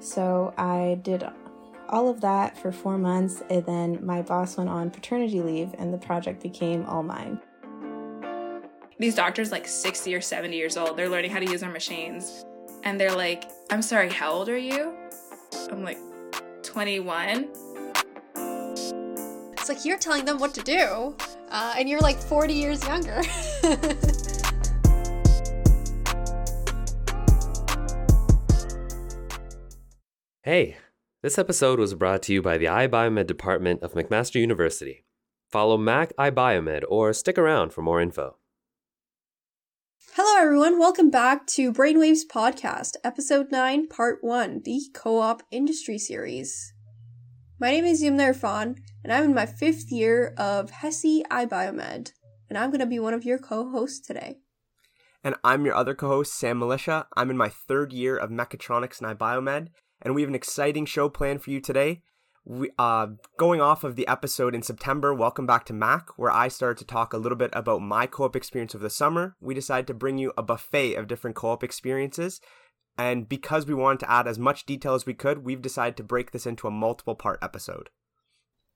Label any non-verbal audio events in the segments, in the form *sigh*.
So I did all of that for four months, and then my boss went on paternity leave, and the project became all mine. These doctors, like 60 or 70 years old, they're learning how to use our machines. And they're like, I'm sorry, how old are you? I'm like, 21. It's like you're telling them what to do, uh, and you're like 40 years younger. *laughs* Hey, this episode was brought to you by the iBiomed department of McMaster University. Follow Mac iBiomed or stick around for more info. Hello, everyone. Welcome back to Brainwaves Podcast, Episode 9, Part 1, the Co op Industry Series. My name is Yumna Irfan, and I'm in my fifth year of HESI iBiomed, and I'm going to be one of your co hosts today. And I'm your other co host, Sam Militia. I'm in my third year of mechatronics and iBiomed, and we have an exciting show planned for you today. We, uh, going off of the episode in September, Welcome Back to Mac, where I started to talk a little bit about my co op experience of the summer, we decided to bring you a buffet of different co op experiences. And because we wanted to add as much detail as we could, we've decided to break this into a multiple part episode.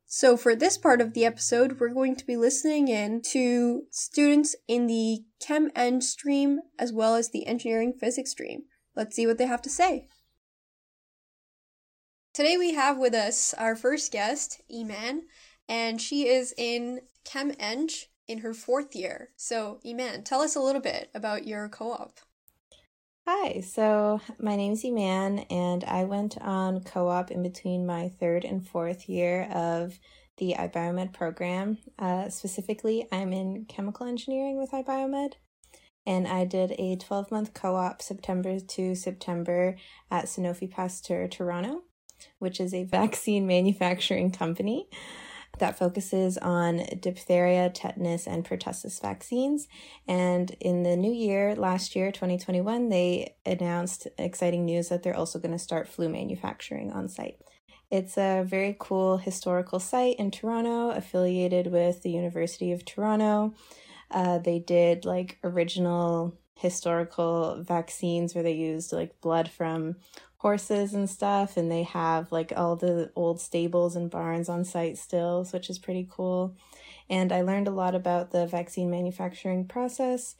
So, for this part of the episode, we're going to be listening in to students in the Chem Eng stream as well as the Engineering Physics stream. Let's see what they have to say. Today we have with us our first guest, Iman, and she is in Chem Eng in her fourth year. So, Iman, tell us a little bit about your co op. Hi, so my name is Iman, and I went on co op in between my third and fourth year of the iBiomed program. Uh, specifically, I'm in chemical engineering with iBiomed, and I did a 12 month co op September to September at Sanofi Pasteur Toronto which is a vaccine manufacturing company that focuses on diphtheria, tetanus, and pertussis vaccines. And in the new year, last year, 2021, they announced exciting news that they're also going to start flu manufacturing on site. It's a very cool historical site in Toronto, affiliated with the University of Toronto. Uh, they did like original historical vaccines where they used like blood from horses and stuff and they have like all the old stables and barns on site still which is pretty cool. And i learned a lot about the vaccine manufacturing process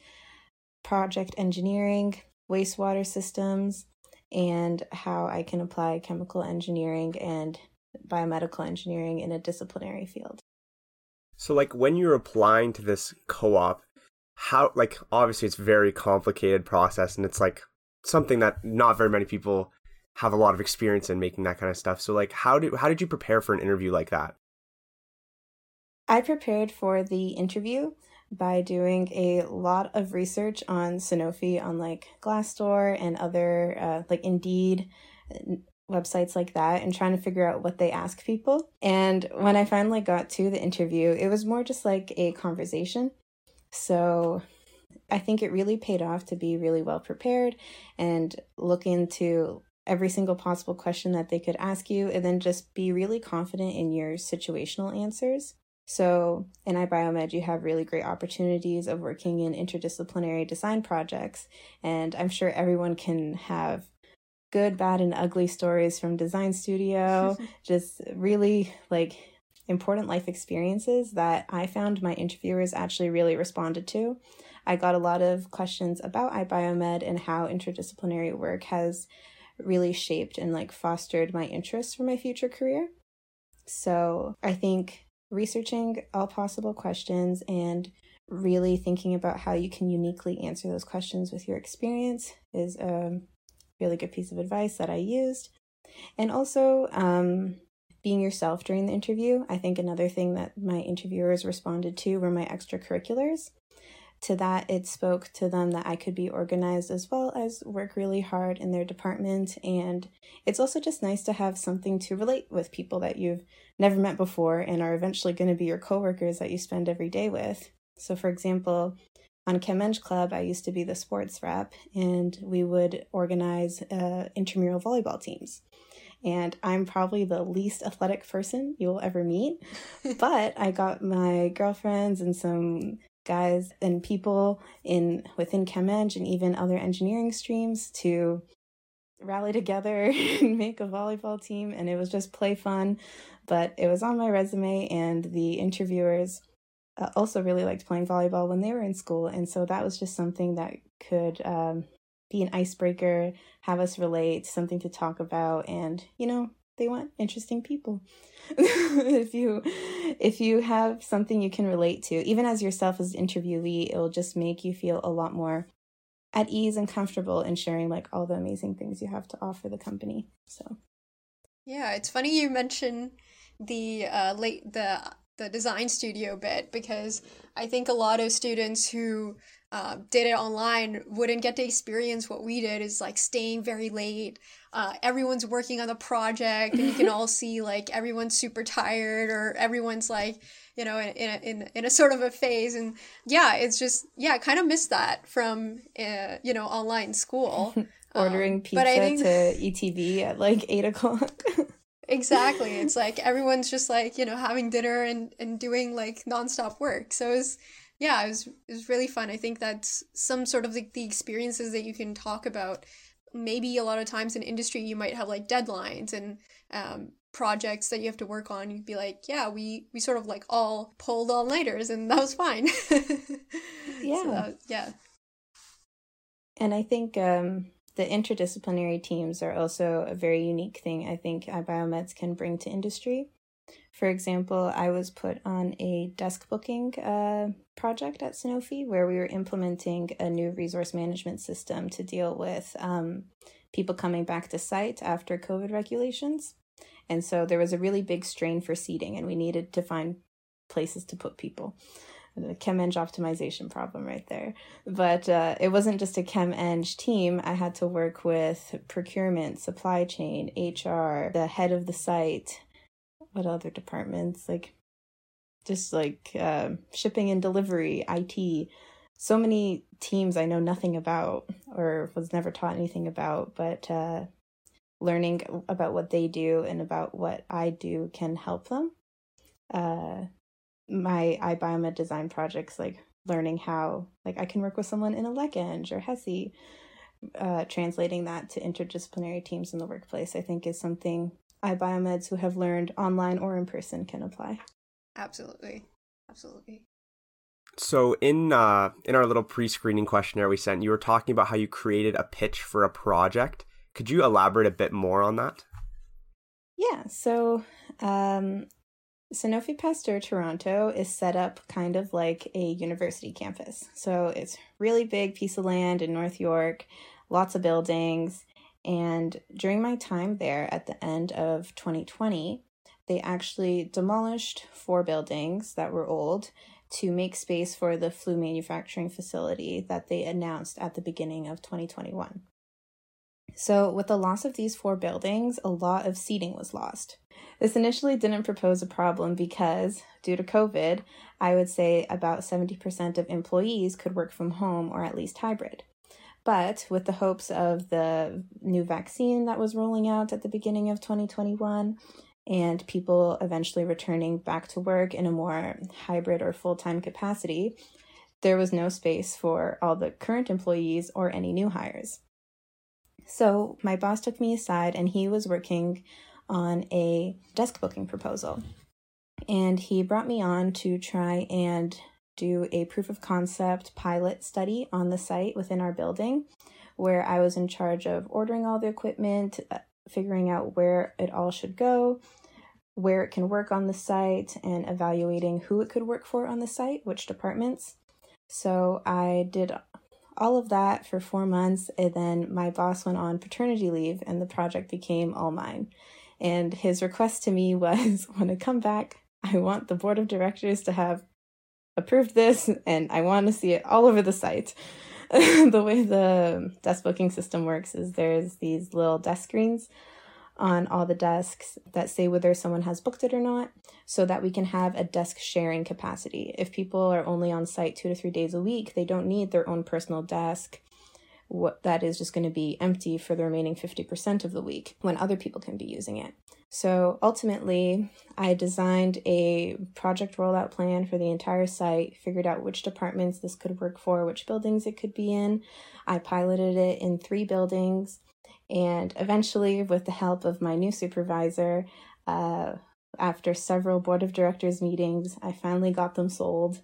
project engineering wastewater systems and how i can apply chemical engineering and biomedical engineering in a disciplinary field. So like when you're applying to this co-op how like obviously it's very complicated process and it's like something that not very many people have a lot of experience in making that kind of stuff. So like how did how did you prepare for an interview like that? I prepared for the interview by doing a lot of research on Sanofi on like Glassdoor and other uh, like Indeed websites like that and trying to figure out what they ask people. And when I finally got to the interview, it was more just like a conversation. So I think it really paid off to be really well prepared and look into every single possible question that they could ask you, and then just be really confident in your situational answers. So, in iBiomed, you have really great opportunities of working in interdisciplinary design projects, and I'm sure everyone can have good, bad, and ugly stories from design studio, *laughs* just really like important life experiences that I found my interviewers actually really responded to. I got a lot of questions about iBiomed and how interdisciplinary work has really shaped and like fostered my interest for my future career. So I think researching all possible questions and really thinking about how you can uniquely answer those questions with your experience is a really good piece of advice that I used. And also, um, being yourself during the interview. I think another thing that my interviewers responded to were my extracurriculars to that, it spoke to them that I could be organized as well as work really hard in their department. And it's also just nice to have something to relate with people that you've never met before and are eventually going to be your coworkers that you spend every day with. So, for example, on Chem Eng Club, I used to be the sports rep, and we would organize uh, intramural volleyball teams. And I'm probably the least athletic person you'll ever meet, *laughs* but I got my girlfriends and some guys and people in within Chem Eng and even other engineering streams to rally together *laughs* and make a volleyball team. And it was just play fun but it was on my resume. And the interviewers uh, also really liked playing volleyball when they were in school. And so that was just something that could um, be an icebreaker have us relate something to talk about. And you know they want interesting people *laughs* if you if you have something you can relate to even as yourself as interviewee it will just make you feel a lot more at ease and comfortable in sharing like all the amazing things you have to offer the company. So yeah, it's funny you mention the uh, late the the design studio bit because I think a lot of students who uh, did it online wouldn't get to experience what we did is like staying very late uh, everyone's working on the project and you can all see like everyone's super tired or everyone's like you know in, in, a, in, in a sort of a phase. And yeah it's just yeah i kind of missed that from uh, you know online school. *laughs* Ordering um, pizza think... to ETB at like 8 o'clock. *laughs* Exactly. It's like everyone's just like you know having dinner and and doing like nonstop work. So it's yeah it was it was really fun. I think that's some sort of like the experiences that you can talk about maybe a lot of times in industry you might have like deadlines and um, projects that you have to work on. You'd be like yeah we we sort of like all pulled all nighters and that was fine. *laughs* Yeah so yeah. and i think um the interdisciplinary teams are also a very unique thing i think biomeds can bring to industry for example, I was put on a desk booking uh, project at Sanofi where we were implementing a new resource management system to deal with um, people coming back to site after COVID regulations. And so there was a really big strain for seating, and we needed to find places to put people. The chem-eng optimization problem right there. But uh, it wasn't just a chem-eng team. I had to work with procurement, supply chain, HR, the head of the site, what other departments like just like uh, shipping and delivery it so many teams i know nothing about or was never taught anything about but uh, learning about what they do and about what i do can help them. Uh, my ibiomed design projects like learning how like i can work with someone in a LecEng or HESI uh, translating that to interdisciplinary teams in the workplace i think is something iBiomeds who have learned online or in person can apply. Absolutely. Absolutely. So in uh, in our little pre-screening questionnaire we sent, you were talking about how you created a pitch for a project. Could you elaborate a bit more on that? Yeah. So um, Sanofi Pasteur Toronto is set up kind of like a university campus. So it's really big piece of land in North York, lots of buildings, and during my time there at the end of 2020, they actually demolished four buildings that were old to make space for the flu manufacturing facility that they announced at the beginning of 2021. So, with the loss of these four buildings, a lot of seating was lost. This initially didn't propose a problem because, due to COVID, I would say about 70% of employees could work from home or at least hybrid. But with the hopes of the new vaccine that was rolling out at the beginning of 2021 and people eventually returning back to work in a more hybrid or full time capacity, there was no space for all the current employees or any new hires. So my boss took me aside and he was working on a desk booking proposal. And he brought me on to try and do a proof of concept pilot study on the site within our building where I was in charge of ordering all the equipment, uh, figuring out where it all should go, where it can work on the site, and evaluating who it could work for on the site, which departments. So I did all of that for four months, and then my boss went on paternity leave, and the project became all mine. And his request to me *laughs* was when I come back, I want the board of directors to have approved this *laughs* and I want to see it all over the site. *laughs* the way the desk booking system works is there's these little desk screens on all the desks that say whether someone has booked it or not so that we can have a desk sharing capacity. If people are only on site 2 to 3 days a week, they don't need their own personal desk. What that is just going to be empty for the remaining 50% of the week when other people can be using it. So ultimately, I designed a project rollout plan for the entire site, figured out which departments this could work for, which buildings it could be in. I piloted it in three buildings And eventually, with the help of my new supervisor, uh, after several board of directors meetings, I finally got them sold.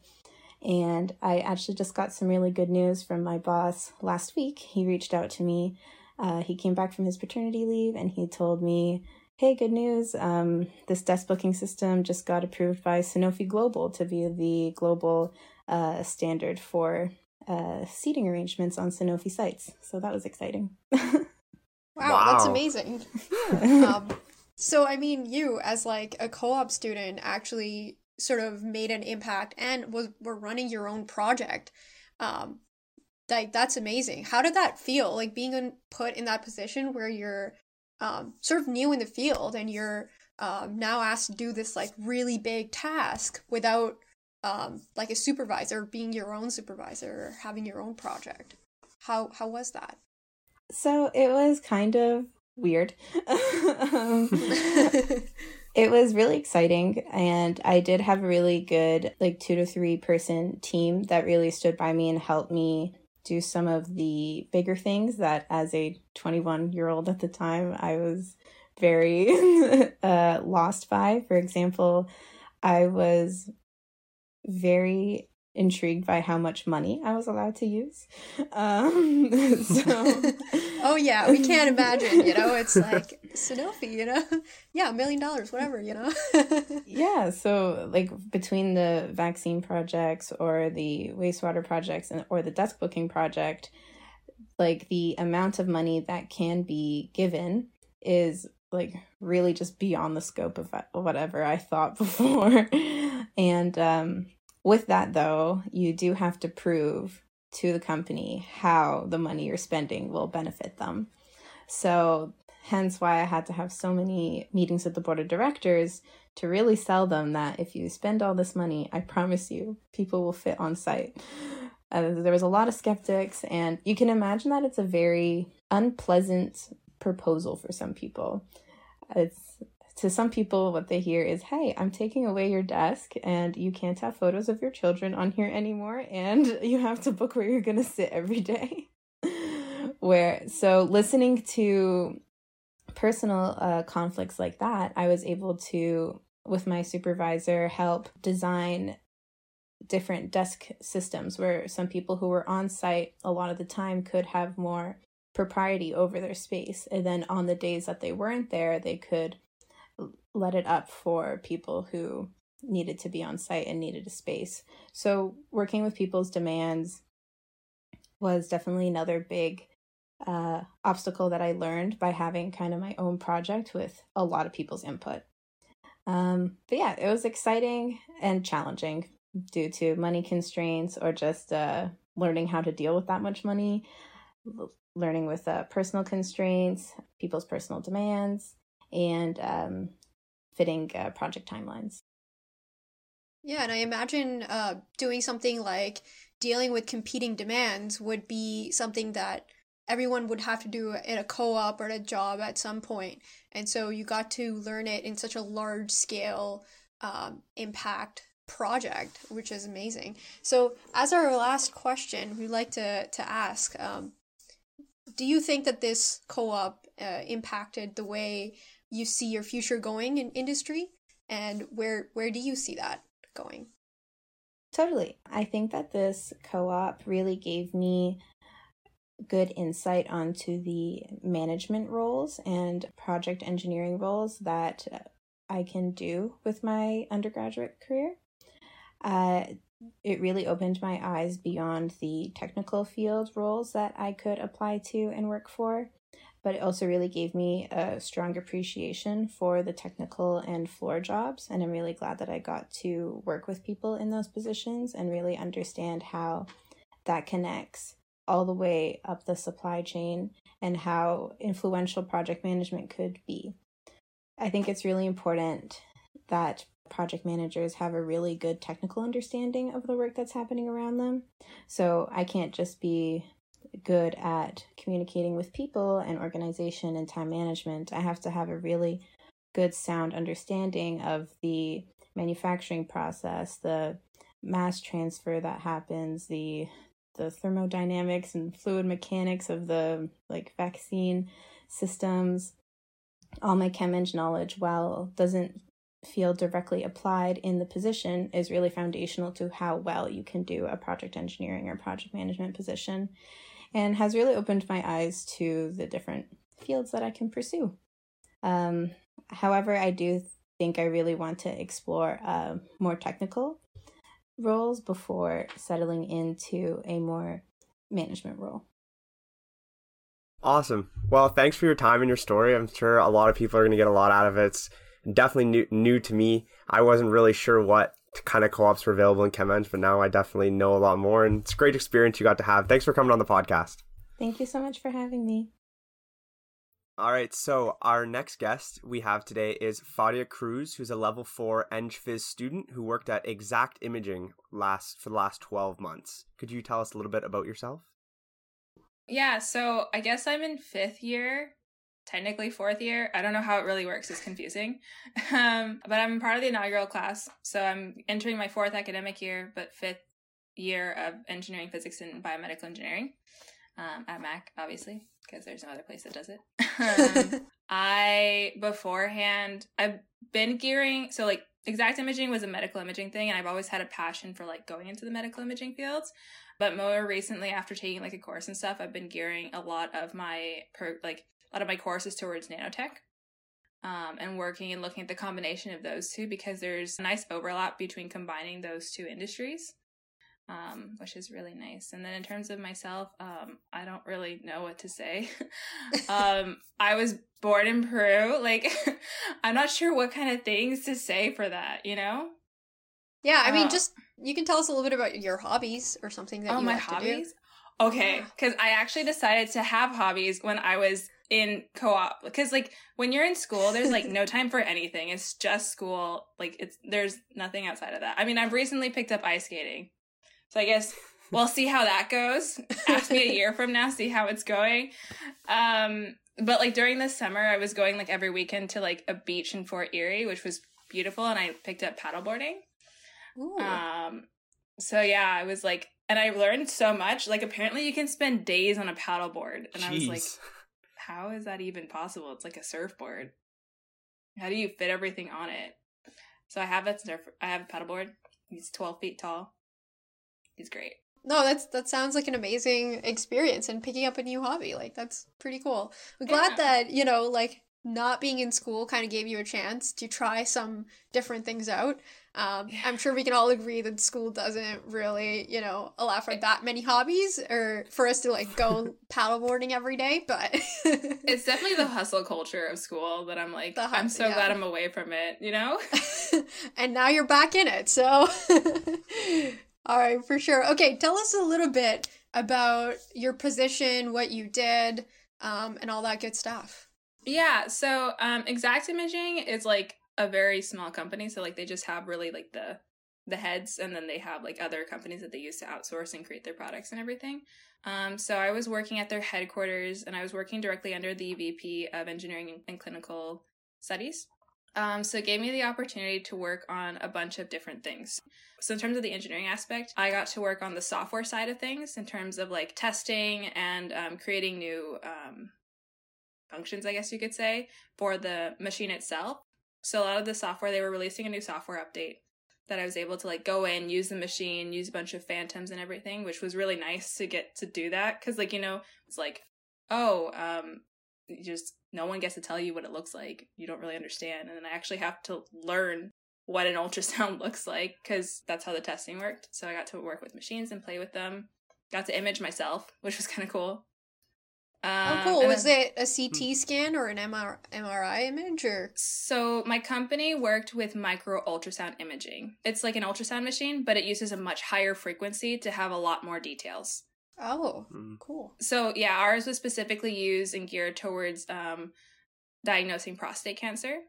And I actually just got some really good news from my boss last week. He reached out to me. Uh, he came back from his paternity leave and he told me, Hey, good news. Um, this desk booking system just got approved by Sanofi Global to be the global uh, standard for uh, seating arrangements on Sanofi sites. So that was exciting. wow, *laughs* Wow. that's amazing. *laughs* um, so, I mean, you as like a co-op student actually sort of made an impact and was were running your own project. Um, like that's amazing. How did that feel? Like being in, put in that position where you're um, sort of new in the field and you're um, now asked to do this like really big task without um, like a supervisor, being your own supervisor, or having your own project. How how was that? So it was kind of weird. *laughs* um, it was really exciting and i did have a really good like two to three person team that really stood by me and helped me do some of the bigger things that as a 21 year old at the time i was very *laughs* uh, lost by. For example i was very intrigued by how much money I was allowed to use. Um, *laughs* so, *laughs* oh yeah, we can't imagine. You know, it's like Sanofi. You know, *laughs* yeah, a million dollars, whatever. You know. yeah. So like between the vaccine projects or the wastewater projects and or the desk booking project, like the amount of money that can be given is like really just beyond the scope of whatever I thought before. and um with that, though, you do have to prove to the company how the money you're spending will benefit them. So, hence why I had to have so many meetings with the board of directors to really sell them that if you spend all this money, I promise you, people will fit on site. Uh, there was a lot of skeptics, and you can imagine that it's a very unpleasant proposal for some people. It's to some people, what they hear is, hey, I'm taking away your desk and you can't have photos of your children on here anymore, and *laughs* you have to book where you're going to sit every day. *laughs* where, so listening to personal uh, conflicts like that, I was able to, with my supervisor, help design different desk systems where some people who were on site a lot of the time could have more propriety over their space. And then on the days that they weren't there, they could let it up for people who needed to be on site and needed a space. So working with people's demands was definitely another big uh, obstacle that I learned by having kind of my own project with a lot of people's input. Um, but yeah, it was exciting and challenging due to money constraints or just uh, learning how to deal with that much money, learning with uh, personal constraints, people's personal demands, and um, fitting uh, project timelines. Yeah, and I imagine uh, doing something like dealing with competing demands would be something that everyone would have to do in a co-op or a job at some point. and so you got to learn it in such a large scale um, impact project which is amazing so as our last question we'd like to to ask um, do you think that this co-op uh, impacted the way you see your future going in industry? And where where do you see that going? Totally. I think that this co-op really gave me good insight onto the management roles and project engineering roles that i can do with my undergraduate career. Uh, it really opened my eyes beyond the technical field roles that i could apply to and work for but it also really gave me a strong appreciation for the technical and floor jobs. And I'm really glad that I got to work with people in those positions and really understand how that connects all the way up the supply chain and how influential project management could be. I think it's really important that project managers have a really good technical understanding of the work that's happening around them. So I can't just be good at communicating with people and organization and time management, I have to have a really good sound understanding of the manufacturing process, the mass transfer that happens, the the thermodynamics and fluid mechanics of the like vaccine systems. All my chem eng knowledge, while doesn't feel directly applied in the position, is really foundational to how well you can do a project engineering or project management position, and has really opened my eyes to the different fields that I can pursue. Um, however, I do think I really want to explore uh, more technical roles before settling into a more management role. Awesome. Well, thanks for your time and your story. I'm sure a lot of people are going to get a lot out of it. It's definitely new, new to me. I wasn't really sure what kind of co-ops were available in ChemEng, but now I definitely know a lot more, and it's a great experience you got to have. Thanks for coming on the podcast. Thank you so much for having me. All right, so our next guest we have today is Fadia Cruz, who's a level four EngPhys student who worked at Exact Imaging last for the last twelve months. Could you tell us a little bit about yourself? Yeah, so I guess I'm in fifth year, technically fourth year. I don't know how it really works. It's confusing. *laughs* Um, but I'm part of the inaugural class. So I'm entering my fourth academic year, but fifth year of engineering, physics, and biomedical engineering um, at Mac, obviously, because there's no other place that does it. *laughs* um, *laughs* I, beforehand, I've been gearing, so like exact imaging was a medical imaging thing, and I've always had a passion for like going into the medical imaging fields. But more recently, after taking like a course and stuff, I've been gearing a lot of my per like a lot of my courses towards nanotech. Um, and working and looking at the combination of those two because there's a nice overlap between combining those two industries, um, which is really nice. And then in terms of myself, um, I don't really know what to say. *laughs* um, I was born in Peru. Like, *laughs* I'm not sure what kind of things to say for that, you know? Yeah, I mean, Uh, just you can tell us a little bit about your hobbies or something that oh, you my like to do. hobbies? Okay, because I actually decided to have hobbies when I was in co-op. Because like when you're in school, there's like no time for anything. It's just school. Like it's there's nothing outside of that. I mean, I've recently picked up ice skating, so I guess we'll see how that goes. Ask me a year from now, see how it's going. Um, but like during the summer, I was going like every weekend to like a beach in Fort Erie, which was beautiful, and I picked up paddleboarding. Ooh. Um, so yeah, I was like, and I learned so much. Like, apparently, you can spend days on a paddleboard, and I was like, Jeez. How is that even possible? It's like a surfboard. How do you fit everything on it? So I have that surf. I have a paddleboard. He's twelve feet tall. He's great. No, that's that sounds like an amazing experience and picking up a new hobby. Like that's pretty cool. I'm glad Yeah. that, you know, like not being in school kind of gave you a chance to try some different things out. Um, Yeah. I'm sure we can all agree that school doesn't really, you know, allow for that many hobbies or for us to like go *laughs* paddleboarding every day, but *laughs* It's definitely the hustle culture of school that I'm like. I'm so yeah. glad I'm away from it. You know. *laughs* and now you're back in it. So, all right, for sure. Okay, tell us a little bit about your position, what you did, um, and all that good stuff. Yeah, so um Exact Imaging is like a very small company, so like they just have really like the the heads and then they have like other companies that they use to outsource and create their products and everything. Um so I was working at their headquarters and I was working directly under the VP of Engineering and Clinical Studies. Um, so it gave me the opportunity to work on a bunch of different things. So in terms of the engineering aspect, I got to work on the software side of things in terms of like testing and um, creating new um, functions, I guess you could say, for the machine itself. So a lot of the software, they were releasing a new software update that I was able to like go in, use the machine, use a bunch of phantoms and everything, which was really nice to get to do that. Cause like, you know, it's like, oh, um, just no one gets to tell you what it looks like. You don't really understand. And then I actually have to learn what an *laughs* ultrasound looks like because that's how the testing worked. So I got to work with machines and play with them. Got to image myself, which was kind of cool. Oh, Um, cool. Was then- it a CT scan or an MR- MRI image or? So my company worked with micro ultrasound imaging. It's like an ultrasound machine, but it uses a much higher frequency to have a lot more details. Oh, Mm. cool. So yeah, ours was specifically used and geared towards um, diagnosing prostate cancer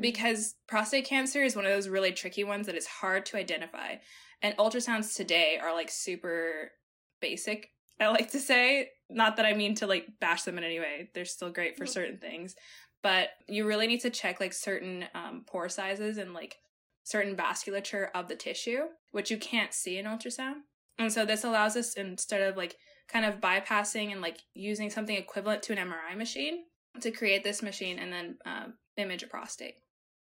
because prostate cancer is one of those really tricky ones that is hard to identify. And ultrasounds today are like super basic. I like to say, not that I mean to like bash them in any way. They're still great for Mhm. certain things, but you really need to check like certain um, pore sizes and like certain vasculature of the tissue, which you can't see in ultrasound. And so this allows us instead of like kind of bypassing and like using something equivalent to an MRI machine to create this machine and then um, image a prostate,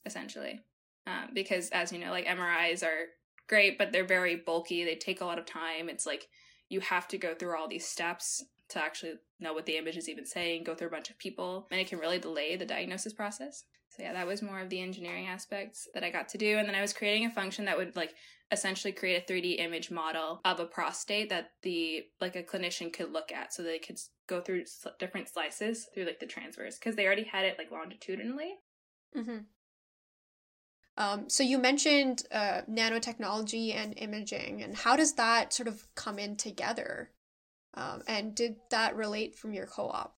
essentially. Um, because as you know, like MRIs are great, but they're very bulky. They take a lot of time. It's like you have to go through all these steps to actually know what the image is even saying, go through a bunch of people, and it can really delay the diagnosis process. So yeah, that was more of the engineering aspects that I got to do. And then I was creating a function that would like essentially create a 3D image model of a prostate that the like a clinician could look at so they could go through different slices through like the transverse because they already had it like longitudinally. Mm-hmm. Um, so you mentioned uh, nanotechnology and imaging, and how does that sort of come in together? Um, and did that relate from your co-op?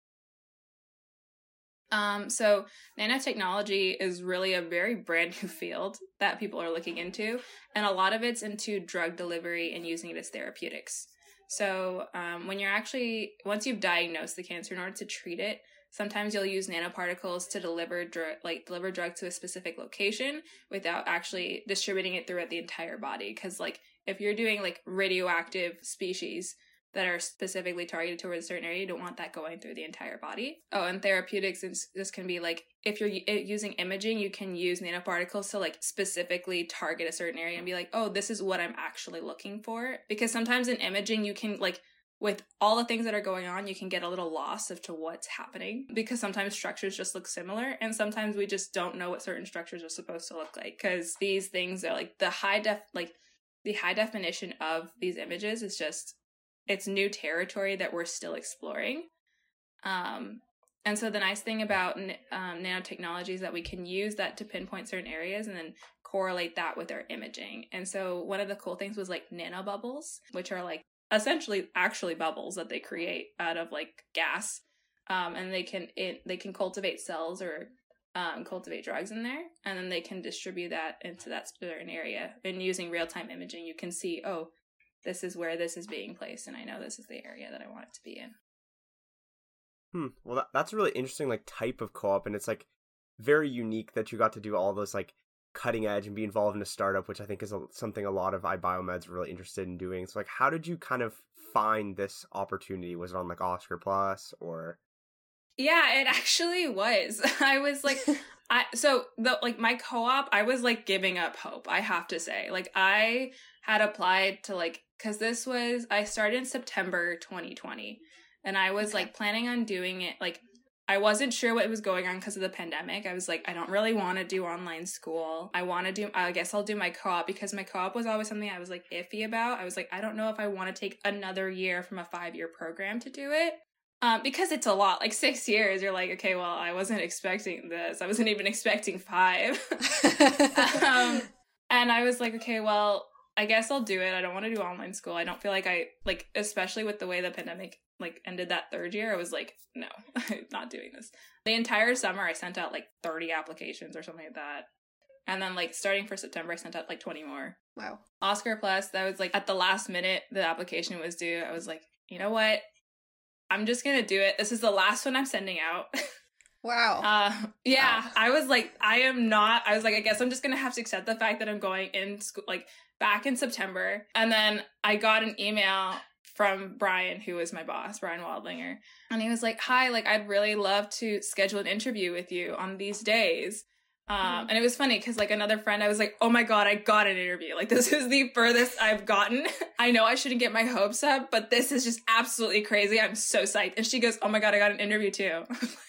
Um, so nanotechnology is really a very brand new field that people are looking into, and a lot of it's into drug delivery and using it as therapeutics. So um, when you're actually once you've diagnosed the cancer, in order to treat it, sometimes you'll use nanoparticles to deliver drug like deliver drug to a specific location without actually distributing it throughout the entire body. Because like if you're doing like radioactive species, that are specifically targeted towards a certain area. You don't want that going through the entire body. Oh, and therapeutics, this can be like if you're using imaging, you can use nanoparticles to like specifically target a certain area and be like, oh, this is what I'm actually looking for. Because sometimes in imaging, you can like with all the things that are going on, you can get a little lost as to what's happening because sometimes structures just look similar and sometimes we just don't know what certain structures are supposed to look like because these things are like the high def, like the high definition of these images is just it's new territory that we're still exploring. Um, and so the nice thing about um, nanotechnology is that we can use that to pinpoint certain areas and then correlate that with our imaging. And so one of the cool things was like nanobubbles, which are like essentially actually bubbles that they create out of like gas. Um, and they can it, they can cultivate cells or um, cultivate drugs in there, and then they can distribute that into that certain area. And using real time imaging, you can see, oh, this is where this is being placed and I know this is the area that I want it to be in. Hmm. Well, that, that's a really interesting like type of co-op, and it's like very unique that you got to do all those like cutting edge and be involved in a startup, which I think is a, something a lot of iBiomed's are really interested in doing. So, like, how did you kind of find this opportunity? Was it on like Oscar Plus or? Yeah, it actually was. *laughs* I was like, *laughs* I so the like my co-op, I was like giving up hope. I have to say, like, I had applied to like because this was I started in September 2020, and I was okay. like planning on doing it. Like I wasn't sure what was going on because of the pandemic. I was like, I don't really want to do online school. I want to do. I guess I'll do my co-op because my co-op was always something I was like iffy about. I was like, I don't know if I want to take another year from a five year program to do it. Um, because it's a lot, like six years, you're like, okay, well, I wasn't expecting this. I wasn't even expecting five. *laughs* um, *laughs* and I was like, okay, well, I guess I'll do it. I don't want to do online school. I don't feel like I like especially with the way the pandemic like ended that third year, I was like, no, I'm *laughs* not doing this. The entire summer I sent out like 30 applications or something like that. And then like starting for September I sent out like 20 more. Wow. Oscar Plus, that was like at the last minute the application was due. I was like, you know what? I'm just going to do it. This is the last one I'm sending out. *laughs* Wow. Uh, yeah, wow. I was like, I am not. I was like, I guess I'm just gonna have to accept the fact that I'm going in school, like back in September. And then I got an email from Brian, who was my boss, Brian Wodlinger. And he was like, Hi, like, I'd really love to schedule an interview with you on these days. Um, mm-hmm. and it was funny because like another friend, I was like, oh my God, I got an interview. Like *laughs* this is the furthest I've gotten. *laughs* I know I shouldn't get my hopes up, but this is just absolutely crazy. I'm so psyched. And she goes, oh my God, I got an interview too. *laughs*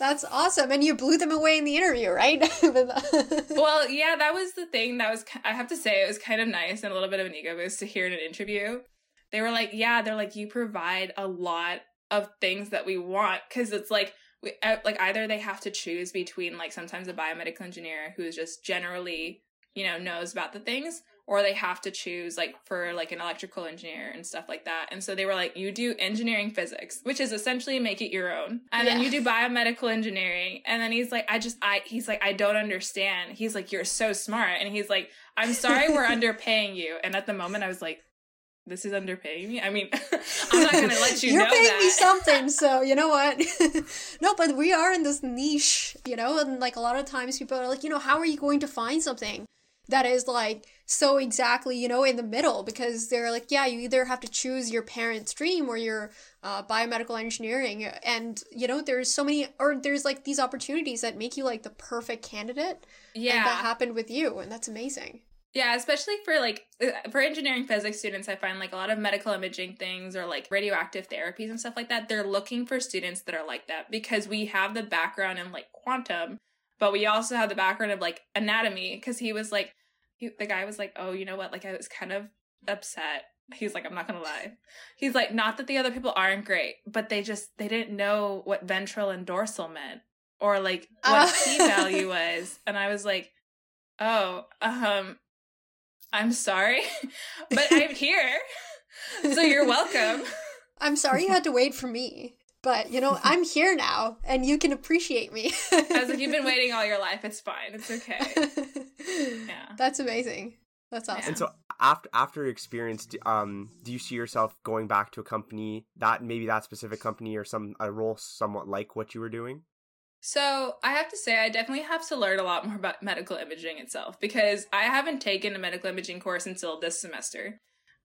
That's awesome. And you blew them away in the interview, right? *laughs* well, yeah, that was the thing that was, I have to say, it was kind of nice and a little bit of an ego boost to hear in an interview. They were like, yeah, they're like, you provide a lot of things that we want. Cause it's like, we, uh, like either they have to choose between like sometimes a biomedical engineer who's just generally, you know, knows about the things or they have to choose like for like an electrical engineer and stuff like that. And so they were like, you do engineering physics, which is essentially make it your own. And yeah. then you do biomedical engineering. And then he's like, I just, I, he's like, I don't understand. He's like, you're so smart. And he's like, I'm sorry we're *laughs* underpaying you. And at the moment I was like, this is underpaying me. I mean, *laughs* I'm not gonna let you You're know paying that. me something, so *laughs* you know what? no, but we are in this niche, you know, and like a lot of times people are like, you know, how are you going to find something? That is like so exactly you know in the middle because they're like yeah you either have to choose your parents dream or your uh, biomedical engineering and you know there's so many or there's like these opportunities that make you like the perfect candidate Yeah. and that happened with you and that's amazing Yeah, especially for like uh, for engineering physics students, I find like a lot of medical imaging things or like radioactive therapies and stuff like that. They're looking for students that are like that because we have the background in like quantum, but we also have the background of like anatomy. Because he was like, he, the guy was like, oh, you know what? Like I was kind of upset. He's like, I'm not gonna lie. He's like, not that the other people aren't great, but they just they didn't know what ventral and dorsal meant or like what a p value was, and I was like, oh, um. I'm sorry, *laughs* but I'm here. So you're welcome. *laughs* i'm sorry you had to wait for me but you know i'm here now and you can appreciate me I was like, you've been *laughs* waiting all your life. It's fine. It's okay. *laughs* Yeah. that's amazing that's awesome And so after after your experience, do- um, do you see yourself going back to a company that maybe that specific company or some a role somewhat like what you were doing? So I have to say, I definitely have to learn a lot more about medical imaging itself because I haven't taken a medical imaging course until this semester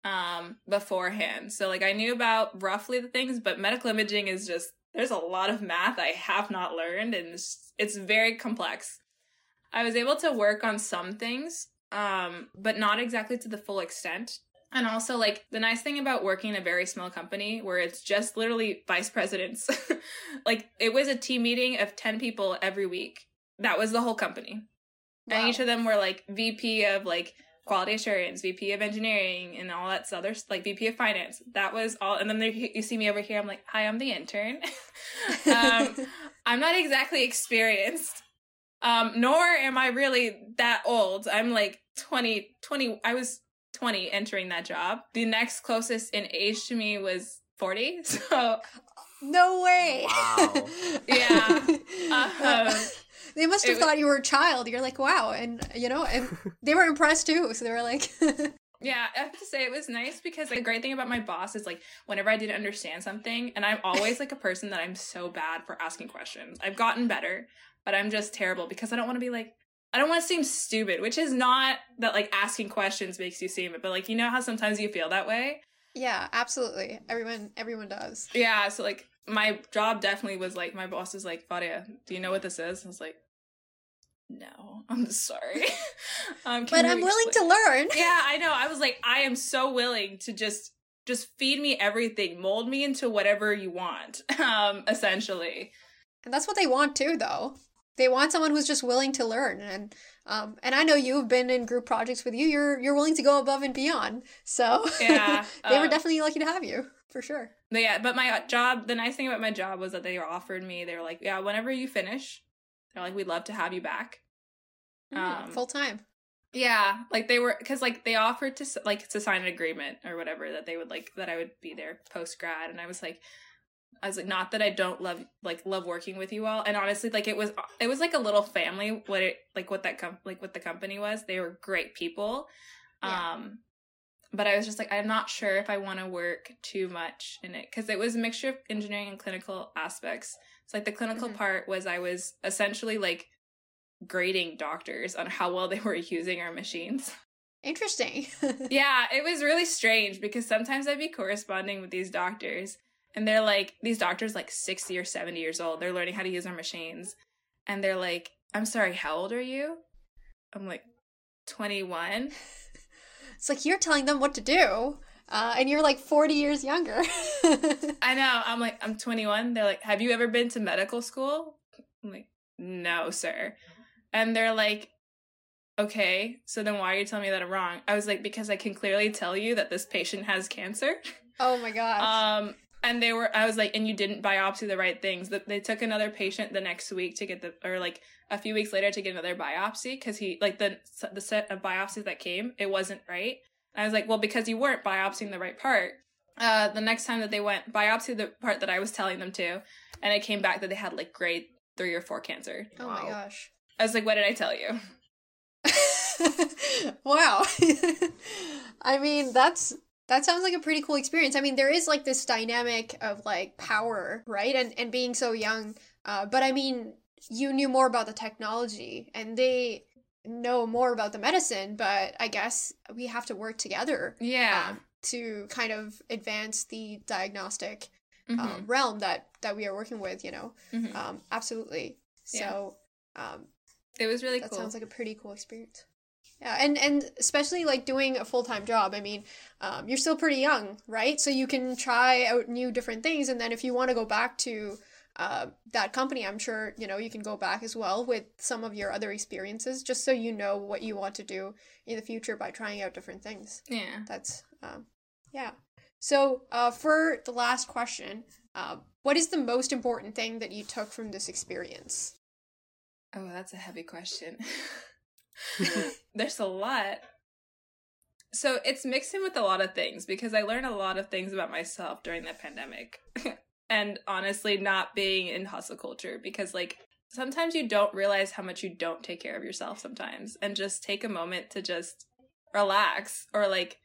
um, beforehand. So, like, I knew about roughly the things, but medical imaging is just, there's a lot of math I have not learned and it's, it's very complex. I was able to work on some things, um, but not exactly to the full extent. And also, like, the nice thing about working in a very small company where it's just literally vice presidents, *laughs* like, it was a team meeting of 10 people every week. That was the whole company. And each of them were like VP of like quality assurance, VP of engineering, and all that other like VP of finance. That was all. And then there, you see me over here. I'm like, hi, I'm the intern. *laughs* um, *laughs* I'm not exactly experienced, um, nor am I really that old. I'm like 20, 20. I was 20 entering that job. The next closest in age to me was 40. *laughs* So No way. Wow. Yeah. Um, *laughs* they must have wa- thought you were a child. You're like, wow, and you know, and they were impressed too. So they were like, *laughs* Yeah, I have to say it was nice because like, the great thing about my boss is like whenever I didn't understand something, and I'm always like a person that I'm so bad for asking questions. I've gotten better, but I'm just terrible because I don't want to be like I don't want to seem stupid, which is not that like asking questions makes you seem it, but like you know how sometimes you feel that way. yeah, absolutely. Everyone, everyone does. Yeah, so like my job definitely was like my boss is like, Fadia, do you know what this is? I was like, No, *laughs* I'm sorry. *laughs* um, But I'm willing explain- to learn. yeah, I know. I was like, I am so willing to just just feed me everything, mold me into whatever you want. *laughs* Um, essentially. And that's what they want too, though. They want someone who's just willing to learn, and um, and I know you've been in group projects with you. You're you're willing to go above and beyond. So Yeah, they were uh, definitely lucky to have you for sure. But yeah, but my job, the nice thing about my job was that they offered me, they were like, yeah, whenever you finish, they're like, we'd love to have you back. Um, Full time. Yeah, like they were, because like they offered to like to sign an agreement or whatever that they would like that I would be there post grad, and I was like, I was like, not that I don't love like love working with you all, and honestly, like it was it was like a little family. What it like what that com- like what the company was, they were great people. Yeah. Um, but I was just like, I'm not sure if I want to work too much in it because it was a mixture of engineering and clinical aspects. It's like the clinical Mhm. part was I was essentially like grading doctors on how well they were *laughs* using our machines. Interesting. *laughs* yeah, it was really strange because sometimes I'd be corresponding with these doctors and they're like, these doctors like 60 or 70 years old. They're learning how to use our machines. And they're like, I'm sorry, how old are you? I'm like, 21. *laughs* it's like you're telling them what to do, uh, and you're like 40 years younger. *laughs* I know. I'm like, I'm 21. They're like, have you ever been to medical school? I'm like, no, sir. And they're like, okay, so then why are you telling me that I'm wrong? I was like, because I can clearly tell you that this patient has cancer. oh my gosh. Um, and they were, I was like, and you didn't biopsy the right things. That they took another patient the next week to get the, or like a few weeks later to get another biopsy because he, like the the set of biopsies that came, it wasn't right. And I was like, well, because you weren't biopsying the right part. Uh, the next time that they went biopsy the part that I was telling them to, and it came back that they had like grade three or four cancer. oh my gosh. I was like, what did I tell you? *laughs* wow. *laughs* I mean, that's that sounds like a pretty cool experience. I mean, there is like this dynamic of like power, right? And and being so young. Uh, but I mean, you knew more about the technology, and they know more about the medicine, but I guess we have to work together Yeah. um, to kind of advance the diagnostic uh, realm that that we are working with. You know, Mhm. um, absolutely. Yeah. So um, it was really that cool. sounds like a pretty cool experience. Yeah, and and especially like doing a full time job. I mean, um, you're still pretty young, right? So you can try out new different things, and then if you want to go back to uh, that company, I'm sure you know you can go back as well with some of your other experiences, just so you know what you want to do in the future by trying out different things. yeah. That's um, yeah. So uh, for the last question, uh, what is the most important thing that you took from this experience? Oh, that's a heavy question. *laughs* *laughs* There's a lot. So it's mixed in with a lot of things because I learned a lot of things about myself during the pandemic. *laughs* and honestly, not being in hustle culture because, like, sometimes you don't realize how much you don't take care of yourself sometimes and just take a moment to just relax or, like,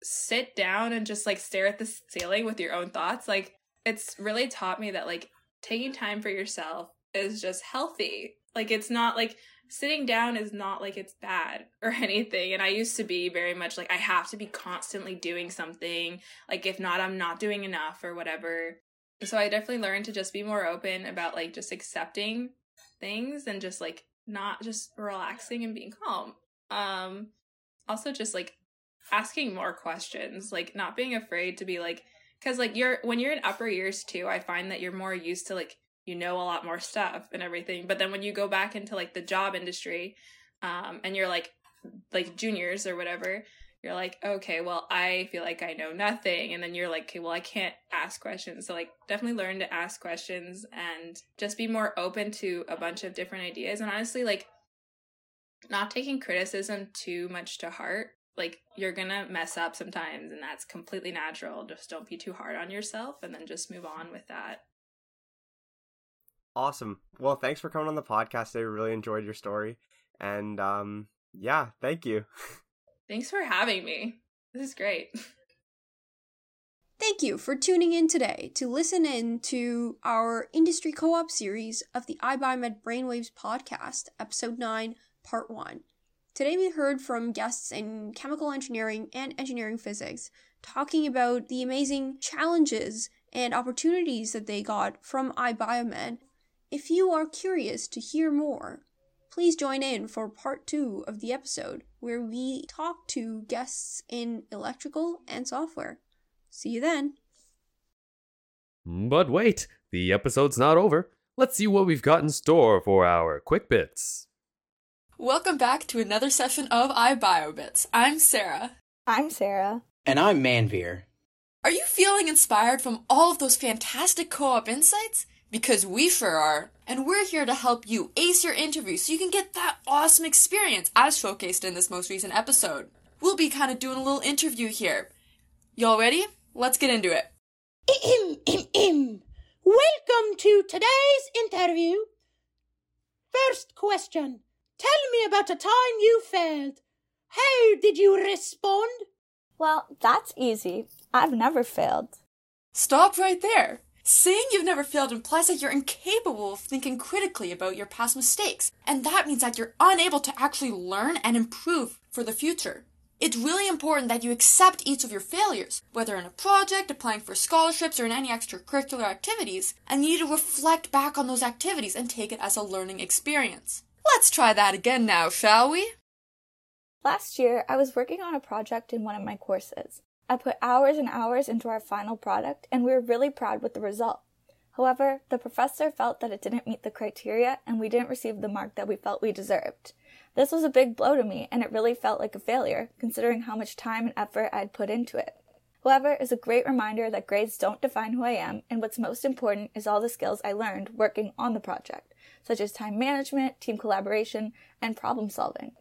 sit down and just, like, stare at the ceiling with your own thoughts. Like, it's really taught me that, like, taking time for yourself is just healthy. Like, it's not like sitting down is not like it's bad *laughs* or anything. And I used to be very much like I have to be constantly doing something. Like if not, I'm not doing enough or whatever. So I definitely learned to just be more open about like just accepting things and just like not just relaxing and being calm. Um also just like asking more questions, like not being afraid to be like cuz like you're when you're in upper years too, I find that you're more used to like you know a lot more stuff and everything. But then when you go back into like the job industry, um, and you're like like juniors or whatever, you're like, okay, well, I feel like I know nothing. And then you're like, okay, well, I can't ask questions. So like definitely learn to ask questions and just be more open to a bunch of different ideas. And honestly, like not taking criticism too much to heart. Like you're gonna mess up sometimes and that's completely natural. Just don't be too hard on yourself and then just move on with that. Awesome. Well, thanks for coming on the podcast. I really enjoyed your story. And um yeah, thank you. *laughs* Thanks for having me. This is great. *laughs* Thank you for tuning in today to listen in to our industry co op series of the iBiomed Brainwaves podcast, episode 9, part 1. Today we heard from guests in chemical engineering and engineering physics talking about the amazing challenges and opportunities that they got from iBiomed. If you are curious to hear more, please join in for part 2 of the episode where we talk to guests in electrical and software. See you then. But wait, the episode's not over. Let's see what we've got in store for our quick bits. Welcome back to another session of iBioBits. I'm Sarah. I'm Sarah. And I'm Manveer. Are you feeling inspired from all of those fantastic co-op insights? Because we sure are. And we're here to help you ace your interview so you can get that awesome experience as showcased in this most recent episode. We'll be kind of doing a little interview here. Y'all ready? Let's get into it. Ahem, ahem, ahem. Welcome to today's interview. First question. Tell me about a time you failed. How did you respond? Well, that's easy. I've never failed. Stop right there. Saying you've never failed implies that you're incapable of thinking critically about your past mistakes, and that means that you're unable to actually learn and improve for the future. It's really important that you accept each of your failures, whether in a project, applying for scholarships, or in any extracurricular activities, and you need to reflect back on those activities and take it as a learning experience. Let's try that again now, shall we? Last year, I was working on a project in one of my courses. I put hours and hours into our final product, and we were really proud with the result. However, the professor felt that it didn't meet the criteria, and we didn't receive the mark that we felt we deserved. This was a big blow to me, and it really felt like a failure, considering how much time and effort I had put into it. However, it's a great reminder that grades don't define who I am, and what's most important is all the skills I learned working on the project, such as time management, team collaboration, and problem solving.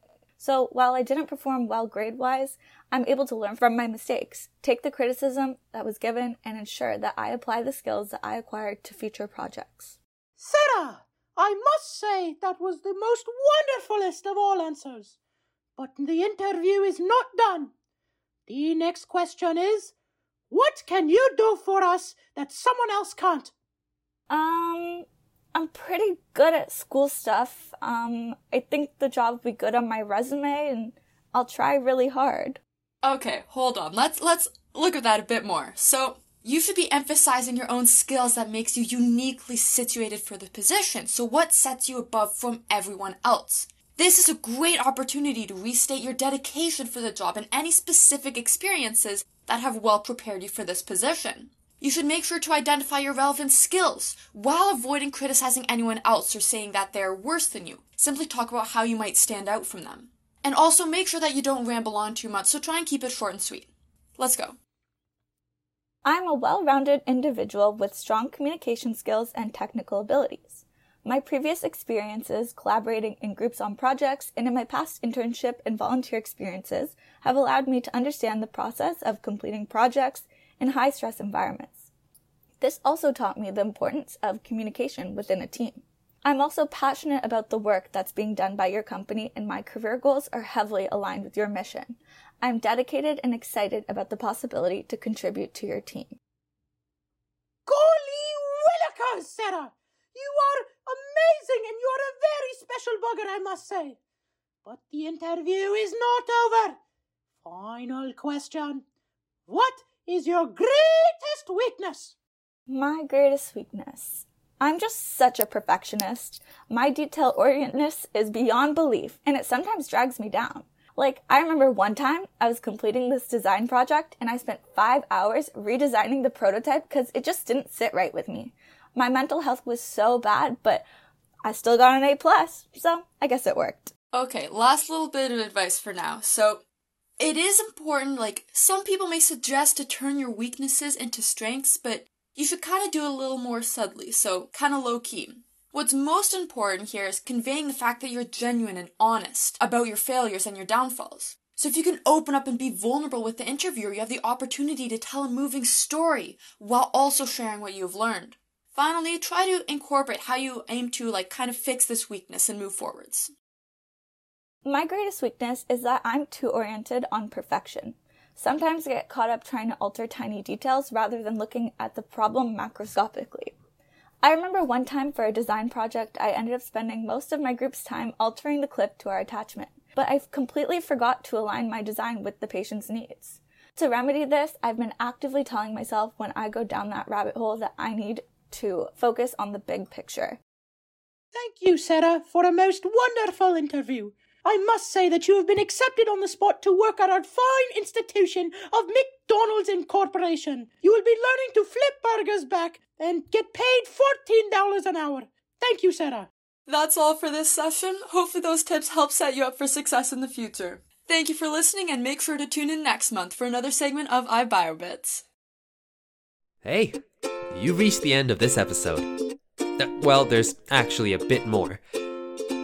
So, while I didn't perform well grade wise, I'm able to learn from my mistakes, take the criticism that was given, and ensure that I apply the skills that I acquired to future projects. Sarah, I must say that was the most wonderfulest of all answers. But the interview is not done. The next question is What can you do for us that someone else can't? Um, I'm pretty good at school stuff. Um, I think the job will be good on my resume and I'll try really hard. Okay, hold on. Let's let's look at that a bit more. So, you should be emphasizing your own skills that makes you uniquely situated for the position. So what sets you above from everyone else? This is a great opportunity to restate your dedication for the job and any specific experiences that have well prepared you for this position. You should make sure to identify your relevant skills while avoiding criticizing anyone else or saying that they're worse than you. Simply talk about how you might stand out from them. And also make sure that you don't ramble on too much, so try and keep it short and sweet. Let's go. I'm a well rounded individual with strong communication skills and technical abilities. My previous experiences collaborating in groups on projects and in my past internship and volunteer experiences have allowed me to understand the process of completing projects in high stress environments. This also taught me the importance of communication within a team. I'm also passionate about the work that's being done by your company, and my career goals are heavily aligned with your mission. I'm dedicated and excited about the possibility to contribute to your team. Golly willikers, Sarah! You are amazing and you are a very special bugger, I must say. But the interview is not over. Final question. What is your greatest weakness? My greatest weakness. I'm just such a perfectionist. My detail orientedness is beyond belief, and it sometimes drags me down. Like, I remember one time I was completing this design project and I spent five hours redesigning the prototype because it just didn't sit right with me. My mental health was so bad, but I still got an A plus, so I guess it worked. Okay, last little bit of advice for now. So, it is important, like, some people may suggest to turn your weaknesses into strengths, but you should kind of do it a little more subtly, so kind of low key. What's most important here is conveying the fact that you're genuine and honest about your failures and your downfalls. So if you can open up and be vulnerable with the interviewer, you have the opportunity to tell a moving story while also sharing what you've learned. Finally, try to incorporate how you aim to like kind of fix this weakness and move forwards. My greatest weakness is that I'm too oriented on perfection. Sometimes I get caught up trying to alter tiny details rather than looking at the problem macroscopically. I remember one time for a design project, I ended up spending most of my group's time altering the clip to our attachment, but I completely forgot to align my design with the patient's needs. To remedy this, I've been actively telling myself when I go down that rabbit hole that I need to focus on the big picture. Thank you, Sarah, for a most wonderful interview. I must say that you have been accepted on the spot to work at our fine institution of McDonald's Incorporation. You will be learning to flip burgers back and get paid $14 an hour. Thank you, Sarah. That's all for this session. Hopefully, those tips help set you up for success in the future. Thank you for listening, and make sure to tune in next month for another segment of iBioBits. Hey, you've reached the end of this episode. Uh, well, there's actually a bit more.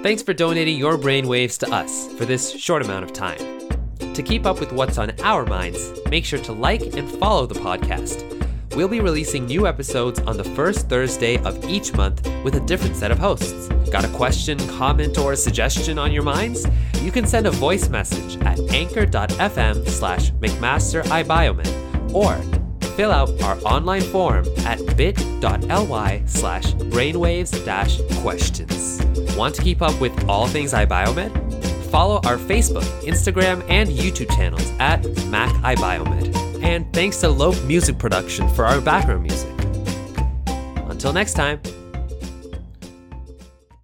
Thanks for donating your brainwaves to us for this short amount of time. To keep up with what's on our minds, make sure to like and follow the podcast. We'll be releasing new episodes on the first Thursday of each month with a different set of hosts. Got a question, comment, or suggestion on your minds? You can send a voice message at anchor.fm slash McMasterIBiomed or fill out our online form at bit.ly slash brainwaves questions. Want to keep up with all things iBiomed? Follow our Facebook, Instagram, and YouTube channels at Mac iBiomed. And thanks to Lope Music Production for our background music. Until next time.